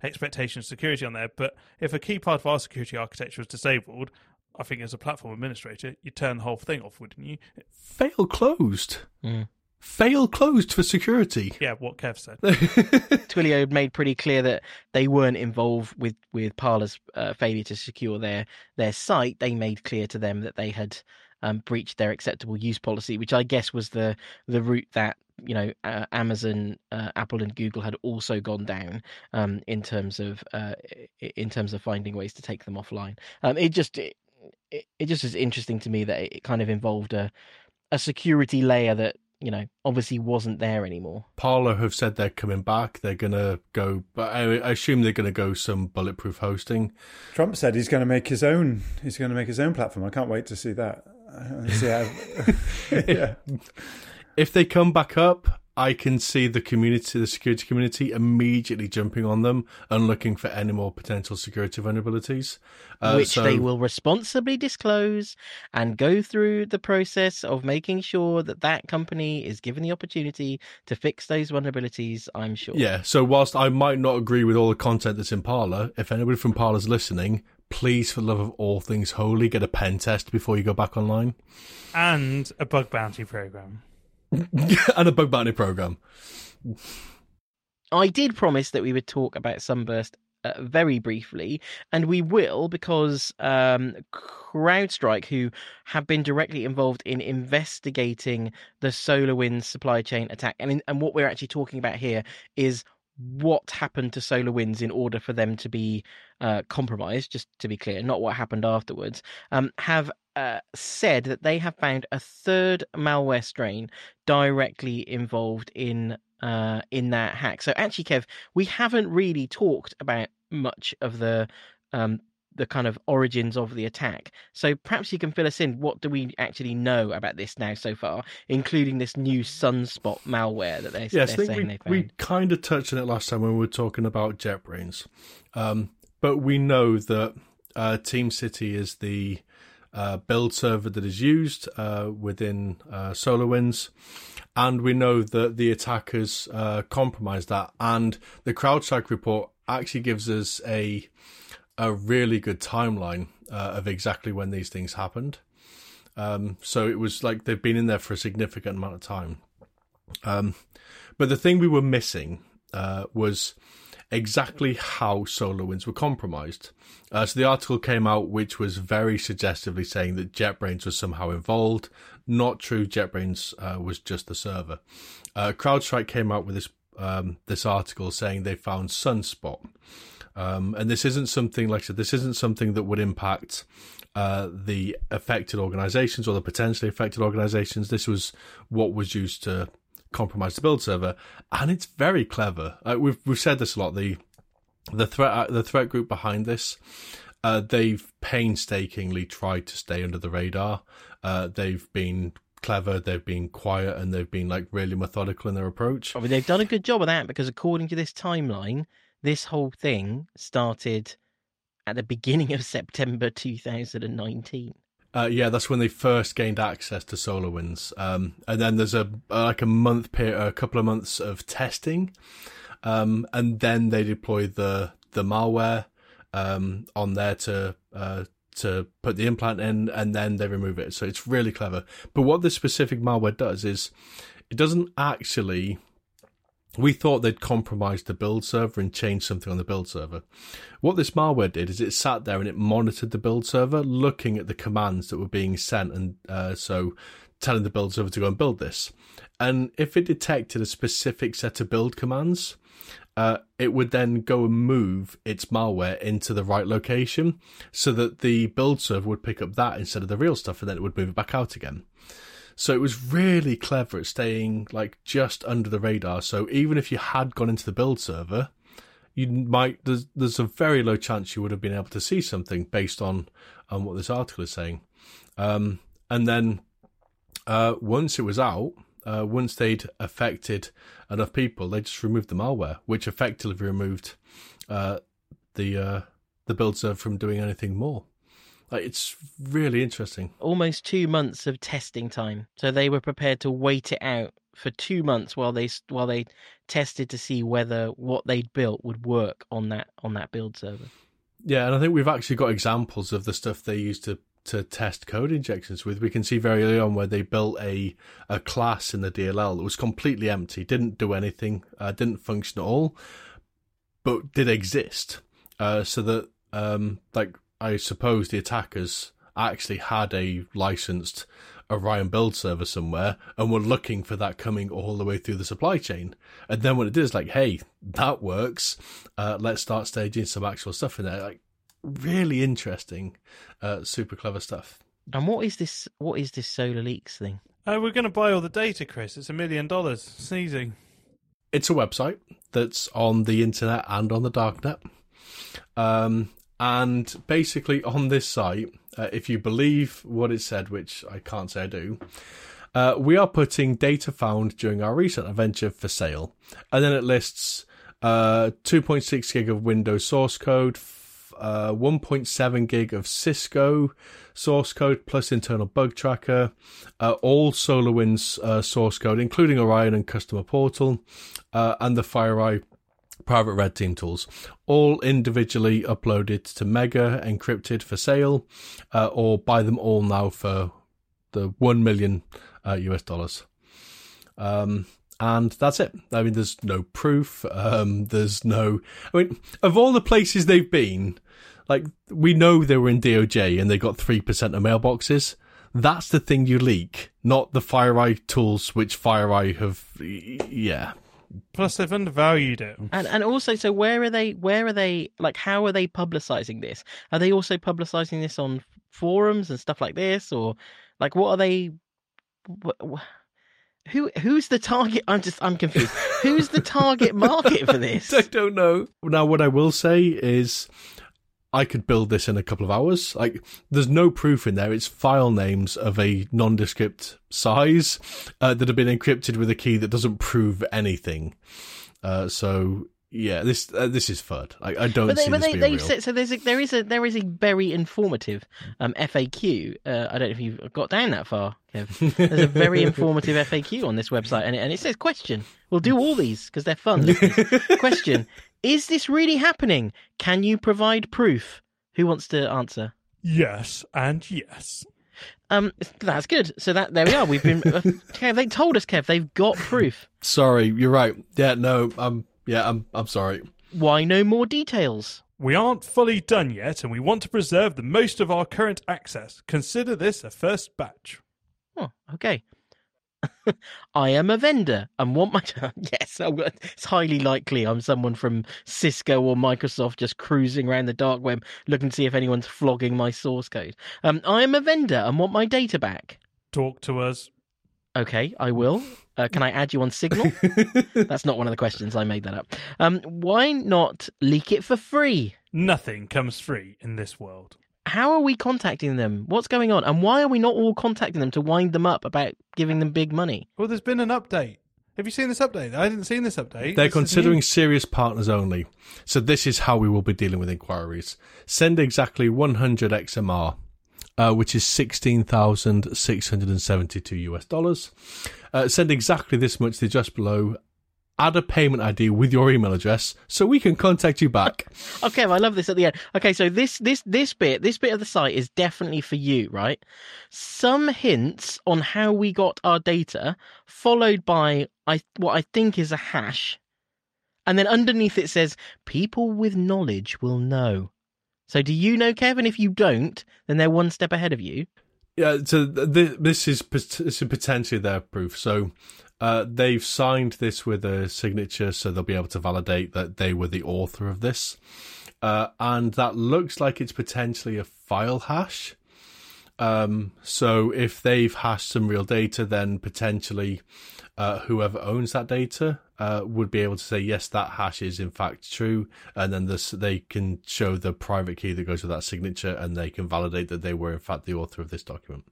Speaker 2: expectation of security on there. But if a key part of our security architecture is disabled, I think as a platform administrator, you turn the whole thing off, wouldn't you?
Speaker 3: Fail closed.
Speaker 1: Mm.
Speaker 3: Fail closed for security.
Speaker 2: Yeah, what Kev said.
Speaker 1: Twilio made pretty clear that they weren't involved with with Parler's uh, failure to secure their their site. They made clear to them that they had um, breached their acceptable use policy, which I guess was the the route that you know uh, Amazon, uh, Apple, and Google had also gone down um, in terms of uh, in terms of finding ways to take them offline. Um, it just it, it just is interesting to me that it kind of involved a a security layer that you know obviously wasn't there anymore.
Speaker 3: Parler have said they're coming back. They're gonna go, but I, I assume they're gonna go some bulletproof hosting.
Speaker 4: Trump said he's going to make his own. He's going to make his own platform. I can't wait to see that. See how, yeah.
Speaker 3: If they come back up, I can see the community, the security community, immediately jumping on them and looking for any more potential security vulnerabilities, uh,
Speaker 1: which
Speaker 3: so-
Speaker 1: they will responsibly disclose and go through the process of making sure that that company is given the opportunity to fix those vulnerabilities. I'm sure.
Speaker 3: Yeah. So whilst I might not agree with all the content that's in Parler, if anybody from Parler's listening, please, for the love of all things holy, get a pen test before you go back online
Speaker 2: and a bug bounty program.
Speaker 3: and a bug bounty program.
Speaker 1: I did promise that we would talk about Sunburst uh, very briefly, and we will because um, CrowdStrike, who have been directly involved in investigating the SolarWinds supply chain attack, and in, and what we're actually talking about here is what happened to SolarWinds in order for them to be uh, compromised. Just to be clear, not what happened afterwards. Um, have uh, said that they have found a third malware strain directly involved in uh, in that hack. So actually, Kev, we haven't really talked about much of the um, the kind of origins of the attack. So perhaps you can fill us in. What do we actually know about this now so far, including this new sunspot malware that they,
Speaker 3: Yes, I
Speaker 1: they're
Speaker 3: think
Speaker 1: saying
Speaker 3: we,
Speaker 1: they found?
Speaker 3: we kind of touched on it last time when we were talking about JetBrains. Um, but we know that uh, TeamCity is the uh, build server that is used uh, within uh, SolarWinds. And we know that the attackers uh, compromised that. And the CrowdStrike report actually gives us a a really good timeline uh, of exactly when these things happened. Um, so it was like they've been in there for a significant amount of time. Um, but the thing we were missing uh, was exactly how SolarWinds were compromised. Uh, so the article came out, which was very suggestively saying that JetBrains was somehow involved. Not true. JetBrains uh, was just the server. Uh, CrowdStrike came out with this um, this article saying they found Sunspot. Um, and this isn't something, like I said, this isn't something that would impact uh, the affected organizations or the potentially affected organizations. This was what was used to compromise the build server, and it's very clever. Uh, we've we've said this a lot. The the threat uh, the threat group behind this, uh, they've painstakingly tried to stay under the radar. Uh, they've been clever, they've been quiet, and they've been like really methodical in their approach.
Speaker 1: I mean, they've done a good job of that because according to this timeline, this whole thing started at the beginning of September 2019.
Speaker 3: Uh, yeah, that's when they first gained access to SolarWinds, um, and then there's a like a month period, a couple of months of testing, um, and then they deploy the the malware um, on there to uh, to put the implant in, and then they remove it. So it's really clever. But what this specific malware does is it doesn't actually. We thought they'd compromised the build server and changed something on the build server. What this malware did is it sat there and it monitored the build server, looking at the commands that were being sent, and uh, so telling the build server to go and build this. And if it detected a specific set of build commands, uh, it would then go and move its malware into the right location so that the build server would pick up that instead of the real stuff and then it would move it back out again. So it was really clever at staying like just under the radar. So even if you had gone into the build server, you might there's there's a very low chance you would have been able to see something based on on what this article is saying. Um, and then uh, once it was out, uh, once they'd affected enough people, they just removed the malware, which effectively removed uh, the uh, the build server from doing anything more. Like, it's really interesting.
Speaker 1: Almost two months of testing time, so they were prepared to wait it out for two months while they while they tested to see whether what they'd built would work on that on that build server.
Speaker 3: Yeah, and I think we've actually got examples of the stuff they used to to test code injections with. We can see very early on where they built a a class in the DLL that was completely empty, didn't do anything, uh, didn't function at all, but did exist. Uh, so that um, like I suppose the attackers actually had a licensed Orion build server somewhere and were looking for that coming all the way through the supply chain. And then when it did, it's like, hey, that works. Uh, let's start staging some actual stuff in there. Like, really interesting, uh, super clever stuff.
Speaker 1: And what is this? What is this SolarLeaks thing?
Speaker 2: Uh, we're going to buy all the data, Chris. It's a million dollars. Sneezing.
Speaker 3: It's a website that's on the internet and on the darknet. Um, and basically, on this site, uh, if you believe what it said, which I can't say I do, uh, we are putting data found during our recent adventure for sale. And then it lists uh, 2.6 gig of Windows source code, uh, 1.7 gig of Cisco source code plus internal bug tracker, uh, all SolarWinds uh, source code, including Orion and Customer Portal, uh, and the FireEye private red team tools, all individually uploaded to Mega, encrypted for sale, uh, or buy them all now for the 1 million US dollars. Um, and that's it. I mean, there's no proof. Um, there's no. I mean, of all the places they've been, like we know they were in DOJ and they got three percent of mailboxes. That's the thing you leak, not the FireEye tools, which FireEye have. Yeah.
Speaker 2: Plus, they've undervalued it.
Speaker 1: And and also, so where are they? Where are they? Like, how are they publicizing this? Are they also publicizing this on forums and stuff like this, or like what are they? What, who who's the target? I'm just I'm confused. who's the target market for this?
Speaker 3: I don't know. Now, what I will say is, I could build this in a couple of hours. Like, there's no proof in there. It's file names of a nondescript size uh, that have been encrypted with a key that doesn't prove anything. Uh, so yeah, this uh, this is FUD. I, I don't
Speaker 1: But
Speaker 3: see
Speaker 1: they, but
Speaker 3: this
Speaker 1: they,
Speaker 3: being real.
Speaker 1: said so. There's a, there is a there is a very informative um, FAQ. Uh, I don't know if you've got down that far, Kev. There's a very informative FAQ on this website, and it, and it says question. We'll do all these because they're fun. question: Is this really happening? Can you provide proof? Who wants to answer?
Speaker 2: Yes, and yes.
Speaker 1: Um, that's good. So that there we are. We've been. Uh, Kev, they told us, Kev. They've got proof.
Speaker 3: Sorry, you're right. Yeah, no, I'm yeah, I'm I'm sorry.
Speaker 1: Why no more details?
Speaker 2: We aren't fully done yet, and we want to preserve the most of our current access. Consider this a first batch.
Speaker 1: Oh, okay. I am a vendor and want my. yes, I'm- it's highly likely I'm someone from Cisco or Microsoft just cruising around the dark web looking to see if anyone's flogging my source code. Um, I am a vendor and want my data back.
Speaker 2: Talk to us.
Speaker 1: Okay, I will. Uh, can I add you on Signal? That's not one of the questions. I made that up. Um, why not leak it for free?
Speaker 2: Nothing comes free in this world.
Speaker 1: How are we contacting them? What's going on? And why are we not all contacting them to wind them up about giving them big money?
Speaker 2: Well, there's been an update. Have you seen this update? I hadn't seen this update.
Speaker 3: They're
Speaker 2: This
Speaker 3: considering serious partners only. So this is how we will be dealing with inquiries. Send exactly 100 XMR, uh, which is 16,672 US dollars. Uh, send exactly this much to just below. Add a payment ID with your email address so we can contact you back.
Speaker 1: Okay, I love this at the end. Okay, so this this this bit this bit of the site is definitely for you, right? Some hints on how we got our data, followed by I what I think is a hash, and then underneath it says people with knowledge will know. So do you know, Kevin? If you don't, then they're one step ahead of you.
Speaker 3: Yeah, so th- th- this is pot- this is potentially their proof. So uh, they've signed this with a signature, so they'll be able to validate that they were the author of this. Uh, and that looks like it's potentially a file hash. Um, so if they've hashed some real data, then potentially uh, whoever owns that data uh, would be able to say yes, that hash is in fact true, and then this they can show the private key that goes with that signature, and they can validate that they were in fact the author of this document.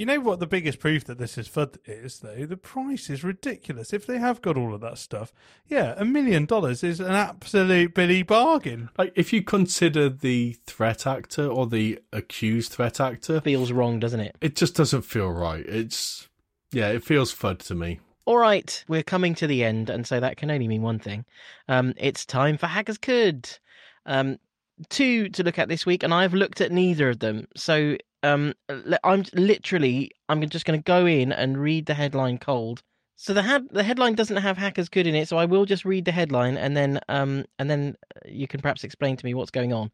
Speaker 2: You know what the biggest proof that this is FUD is, though? The price is ridiculous. If they have got all of that stuff, yeah, a million dollars is an absolute billy bargain.
Speaker 3: Like, if you consider the threat actor or the accused threat actor,
Speaker 1: Feels wrong, doesn't it?
Speaker 3: it just doesn't feel right. It's, yeah, it feels FUD to me.
Speaker 1: All right, we're coming to the end, and so that can only mean one thing. Um, it's time for Hackers Could. Um, two to look at this week, and I've looked at neither of them. So um, I'm literally, I'm just going to go in and read the headline cold. So the had the headline doesn't have Hackers Could in it, so I will just read the headline, and then um, and then you can perhaps explain to me what's going on.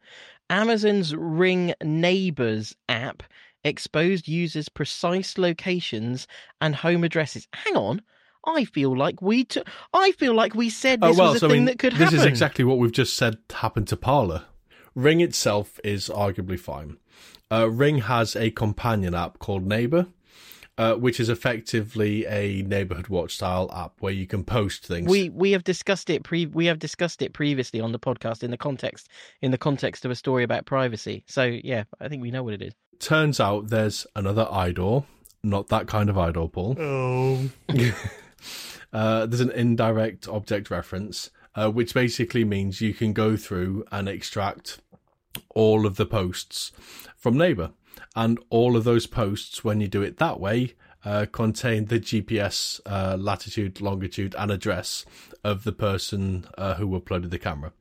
Speaker 1: Amazon's Ring Neighbors app exposed users' precise locations and home addresses. Hang on. I feel like we t- I feel like we said this was a
Speaker 3: so, I
Speaker 1: thing
Speaker 3: mean,
Speaker 1: that could
Speaker 3: this
Speaker 1: happen.
Speaker 3: This is exactly what we've just said happened to Parler. Ring itself is arguably fine. Uh, Ring has a companion app called Neighbor, uh, which is effectively a neighborhood watch style app where you can post things.
Speaker 1: we we have discussed it pre we have discussed it previously on the podcast in the context in the context of a story about privacy. So yeah, I think we know what it is.
Speaker 3: Turns out there's another IDOR, not that kind of idol, Paul.
Speaker 2: Oh,
Speaker 3: Uh, there's an indirect object reference, uh, which basically means you can go through and extract all of the posts from Neighbor. And all of those posts, when you do it that way, uh, contain the GPS uh, latitude, longitude, and address of the person uh, who uploaded the camera.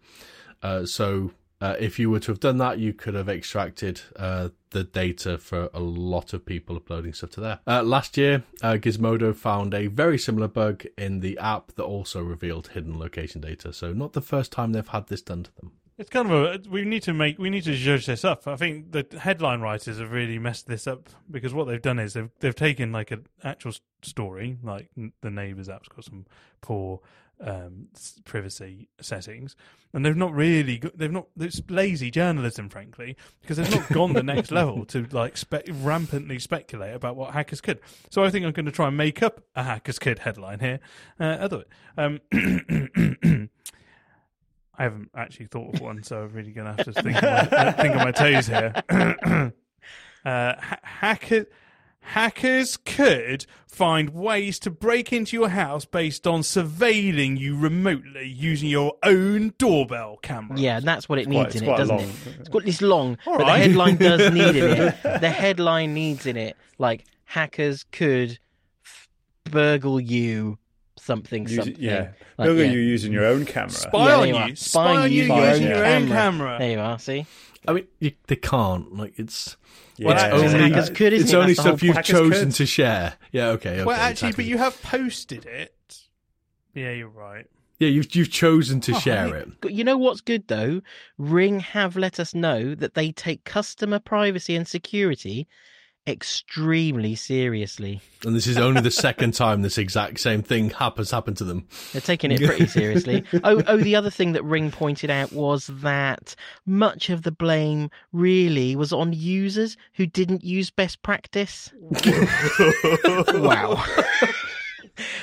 Speaker 3: Uh, so uh, if you were to have done that, you could have extracted uh, the data for a lot of people uploading stuff to there. Last year, Gizmodo found a very similar bug in the app that also revealed hidden location data. So not the first time they've had this done to them.
Speaker 2: It's kind of a. We need to make. We need to judge this up. I think the headline writers have really messed this up because what they've done is they've they've taken like an actual story, like the neighbours app's got some poor um, privacy settings, and they've not really. Go- they've not. It's lazy journalism, frankly, because they've not gone the next level to like spe- rampantly speculate about what hackers could. So I think I'm going to try and make up a hackers could headline here. Uh, other um. I haven't actually thought of one, so I'm really going to have to think, of my, uh, think on my toes here. uh, ha- hacker, hackers could find ways to break into your house based on surveilling you remotely using your own doorbell camera.
Speaker 1: Yeah, and that's what it
Speaker 4: Quite-
Speaker 1: needs
Speaker 4: it's
Speaker 1: in it,
Speaker 4: quite
Speaker 1: doesn't
Speaker 4: long.
Speaker 1: it? It's got this long,
Speaker 2: All
Speaker 1: but
Speaker 2: right.
Speaker 1: the headline does need in it. The headline needs in it like hackers could f- burgle you something
Speaker 4: Use-
Speaker 1: something.
Speaker 4: yeah.
Speaker 1: Like,
Speaker 4: Look
Speaker 1: yeah.
Speaker 4: at you using your own camera.
Speaker 2: Spy
Speaker 1: Yeah,
Speaker 2: on
Speaker 1: there
Speaker 2: you.
Speaker 1: you are.
Speaker 2: Spy,
Speaker 1: Spy
Speaker 2: on you
Speaker 1: using
Speaker 4: your
Speaker 2: using
Speaker 4: own
Speaker 2: your own
Speaker 1: camera.
Speaker 2: camera.
Speaker 1: There you are. See,
Speaker 3: I mean, you, they can't. Like it's
Speaker 4: Yeah.
Speaker 2: Well,
Speaker 3: it's
Speaker 2: actually,
Speaker 3: only
Speaker 1: hackers could,
Speaker 3: it's
Speaker 1: it?
Speaker 3: only
Speaker 1: That's the whole
Speaker 3: stuff you've chosen
Speaker 4: could.
Speaker 3: to share. Yeah, okay. okay
Speaker 2: well, actually,
Speaker 3: exactly.
Speaker 2: but you have posted it. Yeah, you're right.
Speaker 3: yeah, you've you've chosen to
Speaker 2: Oh,
Speaker 3: share
Speaker 2: hey.
Speaker 3: it.
Speaker 1: But you know what's good though? Ring have let us know that they take customer privacy and security extremely seriously.
Speaker 3: And this is only the second time this exact same thing has happened to them.
Speaker 1: They're taking it pretty seriously. oh, oh, the other thing that Ring pointed out was that much of the blame really was on users who didn't use best practice. wow.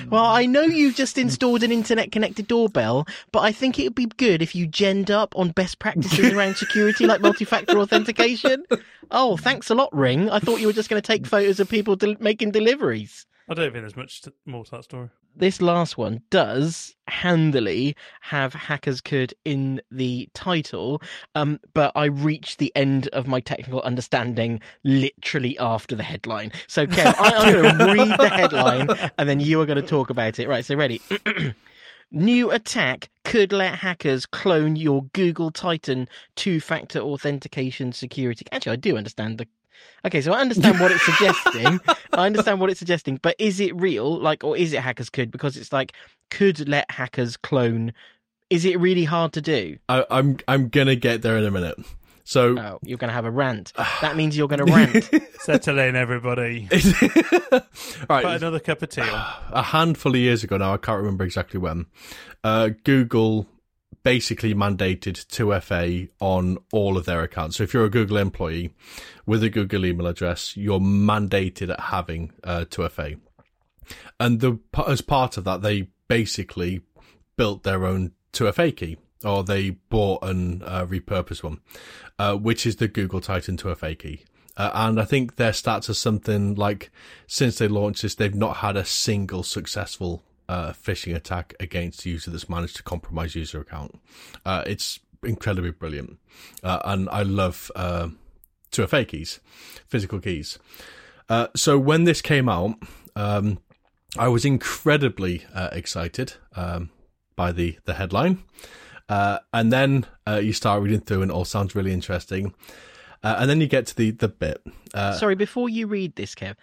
Speaker 1: Well, I know you've just installed an internet connected doorbell, but I think it would be good if you genned up on best practices around security like multi factor authentication. Oh, thanks a lot, Ring. I thought you were just going to take photos of people del- making deliveries
Speaker 2: I don't think there's much to, more to that story.
Speaker 1: this last one does handily have hackers could in the title um but i reached the end of my technical understanding literally after the headline so kev I, i'm going to read the headline and then you are going to talk about it right so ready New attack could let hackers clone your Google Titan two factor authentication security. Actually, I do understand the. Okay, so I understand what it's suggesting. I understand what it's suggesting, but is it real? Like, or is it hackers could? Because it's like, could let hackers clone. Is it really hard to do?
Speaker 3: I, I'm I'm gonna get there in a minute. So
Speaker 1: Oh, you're going to have a rant. That means you're going to rant.
Speaker 2: Settle in, everybody.
Speaker 3: all
Speaker 2: Put
Speaker 3: right,
Speaker 2: another cup of tea on.
Speaker 3: a handful of years ago now, I can't remember exactly when, uh, Google basically mandated 2FA on all of their accounts. So if you're a Google employee with a Google email address, you're mandated at having uh, 2FA. And the as part of that, they basically built their own 2FA key, or they bought and uh, repurposed one, uh, which is the Google Titan 2FA key. Uh, and I think their stats are something like since they launched this, they've not had a single successful uh, phishing attack against a user that's managed to compromise user account. Uh, it's incredibly brilliant, uh, and I love uh, 2FA keys, physical keys. Uh, so when this came out, um, I was incredibly uh, excited um, by the the headline, and then you start reading through, and it all sounds really interesting. And then you get to the the bit.
Speaker 1: Sorry, before you read this, Kev,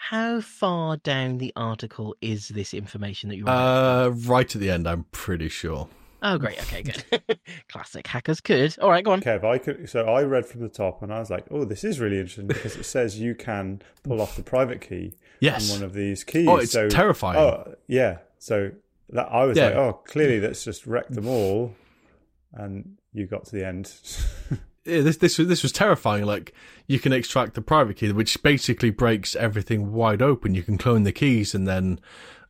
Speaker 1: how far down the article is this information that you're?
Speaker 3: uh, right at the end, I'm pretty sure.
Speaker 1: oh, great. Okay, good. Classic hackers could. All right, go on.
Speaker 4: Kev, I could. So I read from the top, and I was like, "Oh, this is really interesting because it says you can pull off the private key
Speaker 3: Yes.
Speaker 4: on one of these keys."
Speaker 3: Oh, it's
Speaker 4: so,
Speaker 3: terrifying.
Speaker 4: Oh, yeah. So that I was
Speaker 3: Yeah.
Speaker 4: like, "Oh, clearly that's just wrecked them all," and you got to the end.
Speaker 3: Yeah, this this was this was terrifying. Like you can extract the private key, which basically breaks everything wide open. You can clone the keys and then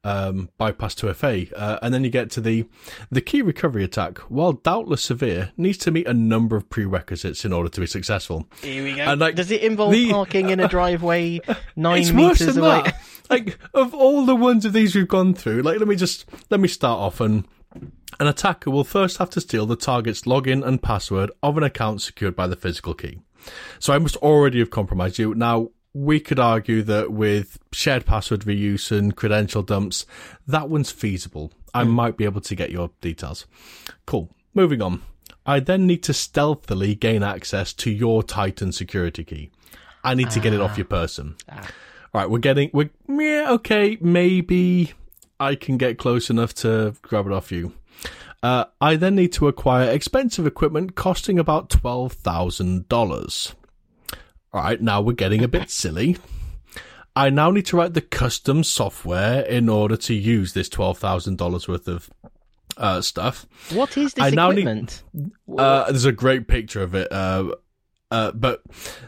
Speaker 3: um, bypass 2FA, uh, and then you get to the the key recovery attack. While doubtless severe, needs to meet a number of prerequisites in order to be successful.
Speaker 1: Here we go.
Speaker 3: And, like,
Speaker 1: Does it involve
Speaker 3: the-
Speaker 1: parking in a driveway nine
Speaker 3: it's worse
Speaker 1: meters
Speaker 3: than
Speaker 1: away?
Speaker 3: that. like of all the ones of these we've gone through, like let me just let me start off and an attacker will first have to steal the target's login and password of an account secured by the physical key. So I must already have compromised you. Now we could argue that with shared password reuse and credential dumps, that one's feasible. I hmm. might be able to get your details. Cool. Moving on. I then need to stealthily gain access to your Titan security key. I need to get it off your ah. person. All right, we're getting we're yeah okay maybe I can get close enough to grab it off you. Uh, I then need to acquire expensive equipment costing about twelve thousand dollars. All right, now we're getting a bit silly. I now need to write the custom software in order to use this twelve thousand dollars worth of uh, stuff.
Speaker 1: What is this
Speaker 3: I now need-
Speaker 1: equipment?
Speaker 3: Uh, there's a great picture of it. Uh, uh, but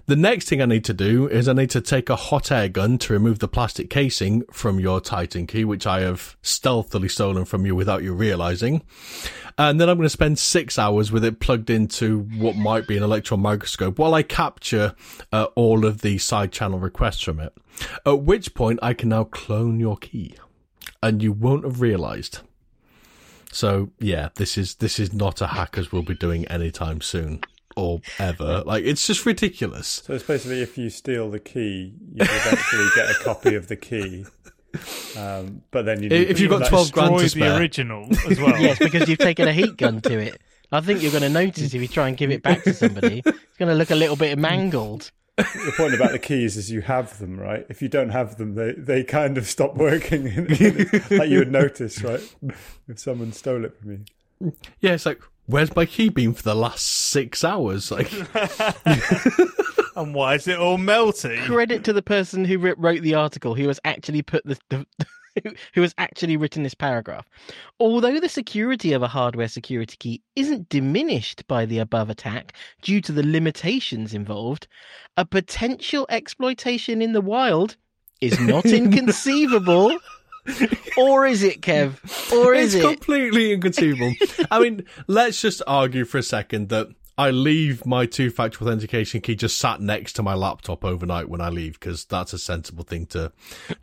Speaker 3: the next thing I need to do is I need to take a hot air gun to remove the plastic casing from your Titan key, which I have stealthily stolen from you without you realizing. And then I'm going to spend six hours with it plugged into what might be an electron microscope while I capture uh, all of the side channel requests from it. At which point I can now clone your key, and you won't have realized. So yeah, this is this is not a hackers will be doing anytime soon or ever. Like it's just ridiculous.
Speaker 4: so it's basically if you steal the key, you will eventually get a copy of the key. Um, but then you need
Speaker 3: If you've got 12 grand to
Speaker 2: Destroy the original as well.
Speaker 1: yes, because you've taken a heat gun to it. I think you're going to notice if you try and give it back to somebody, it's going to look a little bit mangled.
Speaker 4: the point about the keys is you have them, right? If you don't have them, they, they kind of stop working, like you would notice, right? If someone stole it from you.
Speaker 3: Yeah, it's like where's my key been for the last six hours? Like
Speaker 2: And why is it all melty?
Speaker 1: Credit to the person who wrote the article, who has actually put the, the who has actually written this paragraph. Although the security of a hardware security key isn't diminished by the above attack due to the limitations involved, a potential exploitation in the wild is not inconceivable. Or is it, Kev? Or is
Speaker 3: it's
Speaker 1: it?
Speaker 3: completely inconceivable. I mean, let's just argue for a second that I leave my two-factor authentication key just sat next to my laptop overnight when I leave because that's a sensible thing to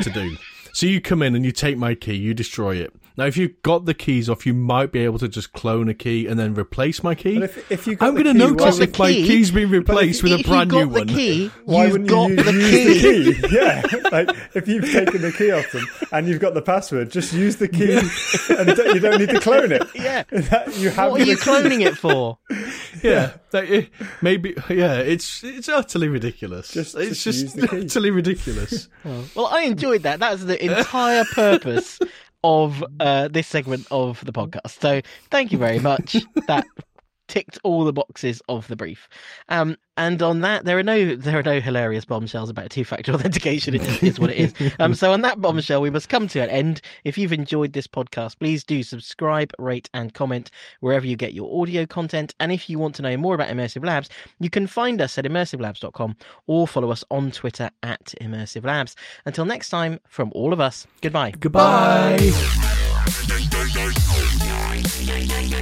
Speaker 3: to do. so you come in and you take my key, you destroy it. Now, if you've got the keys off, you might be able to just clone a key and then replace my key.
Speaker 4: But if, if you got
Speaker 3: I'm going to notice
Speaker 4: why-
Speaker 3: if my
Speaker 1: key-
Speaker 3: key's been replaced with a brand new one.
Speaker 1: the key,
Speaker 4: why wouldn't
Speaker 1: got
Speaker 4: you
Speaker 1: the
Speaker 4: use
Speaker 1: key.
Speaker 4: the key? Yeah, like if you've taken the key off them and you've got the password, just use the key, and don't- you don't need to clone it.
Speaker 1: Yeah.
Speaker 4: That- you have
Speaker 1: What are you
Speaker 4: key.
Speaker 1: cloning it for?
Speaker 3: yeah, like, eh, maybe. Yeah, it's it's utterly ridiculous.
Speaker 4: Just-
Speaker 3: it's
Speaker 4: just
Speaker 3: just,
Speaker 4: use the key.
Speaker 3: utterly ridiculous.
Speaker 1: Well, I enjoyed that. That's the entire purpose of uh, this segment of the podcast. So thank you very much. That ticked all the boxes of the brief. Um, and on that, there are no there are no hilarious bombshells about two-factor authentication. It is, is what it is. Um, so on that bombshell, we must come to an end. If you've enjoyed this podcast, please do subscribe, rate, and comment wherever you get your audio content. And if you want to know more about Immersive Labs, you can find us at immersivelabs.com or follow us on Twitter at Immersive Labs. Until next time, from all of us, goodbye.
Speaker 3: Goodbye.
Speaker 5: Thank you.